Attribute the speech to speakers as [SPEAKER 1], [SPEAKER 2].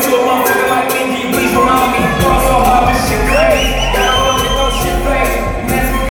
[SPEAKER 1] to a mountain.